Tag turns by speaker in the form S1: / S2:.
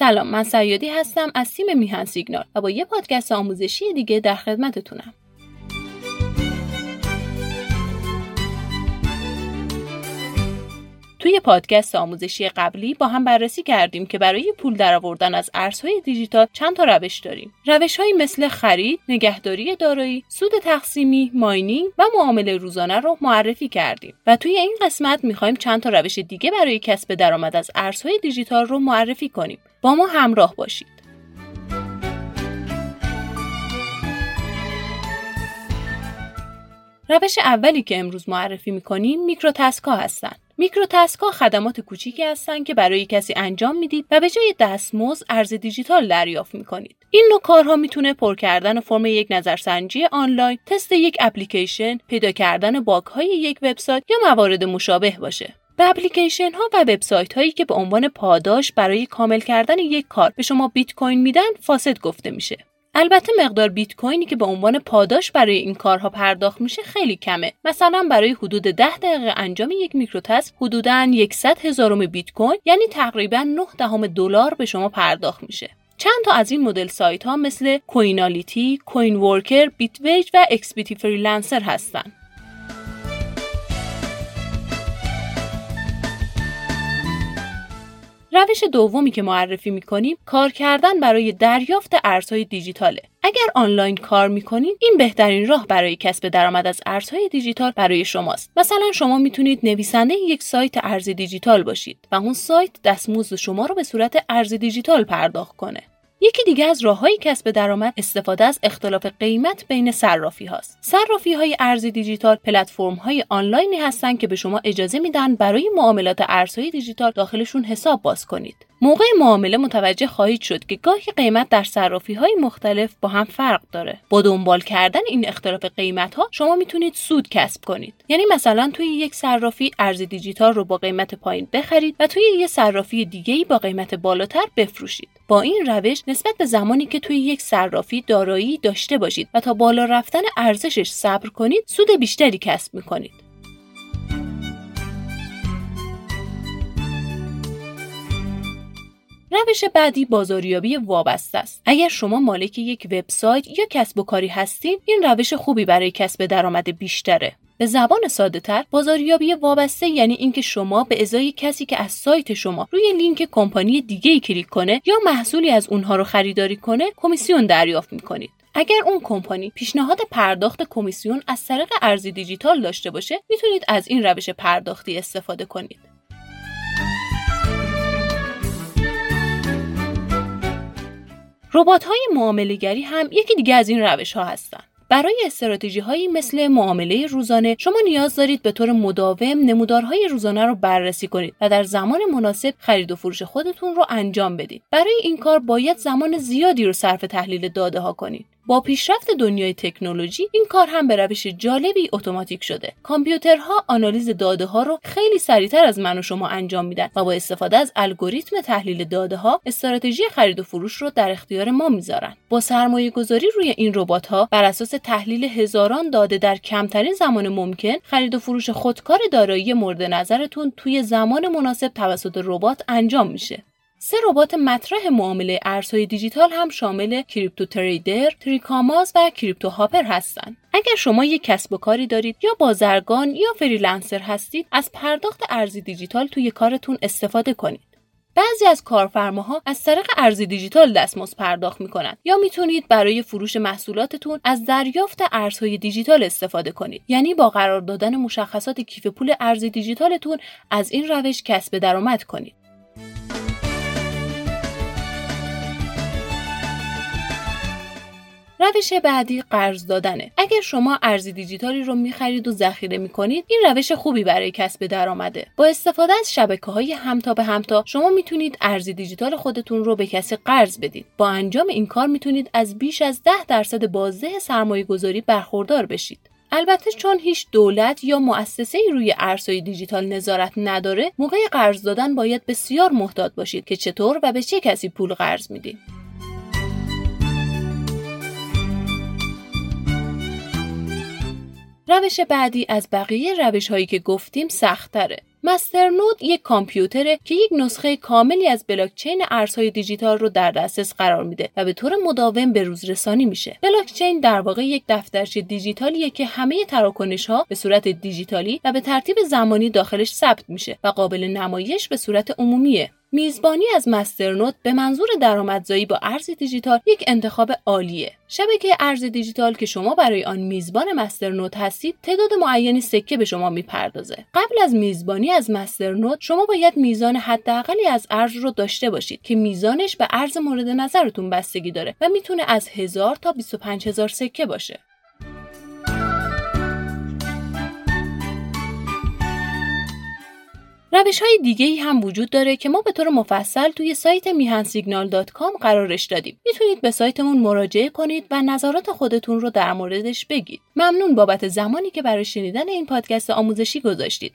S1: سلام من سیادی هستم از تیم میهن سیگنال و با یه پادکست آموزشی دیگه در خدمتتونم توی پادکست آموزشی قبلی با هم بررسی کردیم که برای پول درآوردن از ارزهای دیجیتال چند تا روش داریم. روشهایی مثل خرید، نگهداری دارایی، سود تقسیمی، ماینینگ و معامله روزانه رو معرفی کردیم. و توی این قسمت می‌خوایم چند تا روش دیگه برای کسب درآمد از ارزهای دیجیتال رو معرفی کنیم. با ما همراه باشید. روش اولی که امروز معرفی می‌کنیم micro task ا هستن. micro task ا خدمات کوچیکی هستند که برای کسی انجام می‌دید و به جای دستمزد ارز دیجیتال دریافت می‌کنید. این نوع کارها می‌تونه پر کردن فرم یک نظرسنجی آنلاین، تست یک اپلیکیشن، پیدا کردن bug های یک وبسایت یا موارد مشابه باشه. به اپلیکیشن ها و وبسایت هایی که به عنوان پاداش برای کامل کردن یک کار به شما بیت کوین میدن faucet گفته میشه. البته مقدار بیت کوینی که به عنوان پاداش برای این کارها پرداخت میشه خیلی کمه مثلا برای حدود 10 دقیقه انجام یک micro task حدوداً 100 هزارم بیت کوین یعنی تقریبا 9 دهم دلار به شما پرداخت میشه چند تا از این مدل سایت ها مثل Coinality، Coinworker، Bitwage و XBTFreelancer هستند. روش دومی که معرفی می‌کنیم کار کردن برای دریافت ارزهای دیجیتاله. اگر آنلاین کار می‌کنید این بهترین راه برای کسب درآمد از ارزهای دیجیتال برای شماست. مثلا شما می‌تونید نویسنده یک سایت ارز دیجیتال باشید و اون سایت دستمزد شما رو به صورت ارز دیجیتال پرداخت کنه. یکی دیگه از راههای کسب درآمد استفاده از اختلاف قیمت بین صرافی هاست. صرافی های ارز دیجیتال پلتفرم های آنلاینی هستند که به شما اجازه میدن برای معاملات ارزهای دیجیتال داخلشون حساب باز کنید. موقع معامله متوجه خواهید شد که گاهی قیمت در صرافی های مختلف با هم فرق داره. با دنبال کردن این اختلاف قیمت ها شما می‌تونید سود کسب کنید. یعنی مثلا توی یک صرافی ارز دیجیتال رو با قیمت پایین بخرید و توی یک صرافی دیگه با قیمت بالاتر بفروشید. با این روش نسبت به زمانی که توی یک صرافی دارایی داشته باشید و تا بالا رفتن ارزشش صبر کنید سود بیشتری کسب می‌کنید. روش بعدی بازاریابی وابسته است. اگر شما مالک یک وبسایت یا کسب و کاری هستید، این روش خوبی برای کسب درآمد بیشتره. به زبان ساده تر بازاریابی وابسته یعنی اینکه شما به ازای کسی که از سایت شما روی لینک کمپانی دیگه ای کلیک کنه یا محصولی از اونها رو خریداری کنه کمیسیون دریافت می‌کنید اگر اون کمپانی پیشنهاد پرداخت کمیسیون از طریق ارزی دیجیتال داشته باشه می‌تونید از این روش پرداختی استفاده کنید ربات های معامله هم یکی دیگه از این روش ها هستند. برای استراتژی هایی مثل معامله روزانه شما نیاز دارید به طور مداوم نمودارهای روزانه رو بررسی کنید و در زمان مناسب خرید و فروش خودتون رو انجام بدید. برای این کار باید زمان زیادی رو صرف تحلیل داده ها کنید. با پیشرفت دنیای تکنولوژی این کار هم به روش جالبی اتوماتیک شده. کامپیوترها آنالیز داده ها رو خیلی سریعتر از من و شما انجام میدن و با استفاده از الگوریتم تحلیل داده ها استراتژی خرید و فروش رو در اختیار ما می‌ذارن. با سرمایه گذاری روی این ربات ها بر اساس تحلیل هزاران داده در کمترین زمان ممکن خرید و فروش خودکار دارایی مورد نظرتون توی زمان مناسب توسط ربات انجام میشه. سه ربات مطرح معامله ارزهای دیجیتال هم شامل Crypto Trader، 3Commas و Cryptohopper هستند. اگر شما یک کسب و کاری دارید یا بازرگان یا freelancer هستید، از پرداخت ارزی دیجیتال توی کارتون استفاده کنید. بعضی از کارفرماها از طریق ارزی دیجیتال دستمزد پرداخت می‌کنند یا می‌تونید برای فروش محصولاتتون از دریافت ارزهای دیجیتال استفاده کنید یعنی با قرار دادن مشخصات کیف پول ارزی دیجیتالتون از این روش کسب درآمد کنید روش بعدی قرض دادنه. اگر شما ارزی دیجیتالی رو می‌خرید و ذخیره می‌کنید این روش خوبی برای کسب درآمده. با استفاده از شبکه های همتا به همتا شما می‌تونید ارزی دیجیتال خودتون رو به کسی قرض بدید. با انجام این کار می‌تونید از بیش از 10 درصد بازده سرمایه گذاری برخوردار بشید. البته چون هیچ دولت یا مؤسسه روی ارزهای دیجیتال نظارت نداره موقع قرض دادن باید بسیار محتاط باشید که چطور و به چه کسی پول قرض می‌دید. روش بعدی از بقیه روش هایی که گفتیم سختره. مسترنود یک کامپیوتره که یک نسخه کاملی از بلاکچین ارزهای دیجیتال رو در دسترس قرار میده و به طور مداوم به روز رسانی میشه. بلاکچین در واقع یک دفترچه دیجیتالیه که همه تراکنش ها به صورت دیجیتالی و به ترتیب زمانی داخلش ثبت میشه و قابل نمایش به صورت عمومیه. میزبانی از مسترنود به منظور درآمدزایی با ارز دیجیتال یک انتخاب عالیه. شبکه ارز دیجیتال که شما برای آن میزبان مسترنود هستید تعداد معینی سکه به شما می‌پردازه. قبل از میزبانی از مسترنود شما باید میزان حداقلی از ارز رو داشته باشید که میزانش به ارز مورد نظرتون بستگی داره و می‌تونه از هزار تا 25 هزار سکه باشه. روش های دیگه ای هم وجود داره که ما به طور مفصل توی سایت میهنسیگنال قرارش دادیم. می‌تونید به سایتمون مراجعه کنید و نظرات خودتون رو در موردش بگید. ممنون بابت زمانی که برای شنیدن این پادکست آموزشی گذاشتید.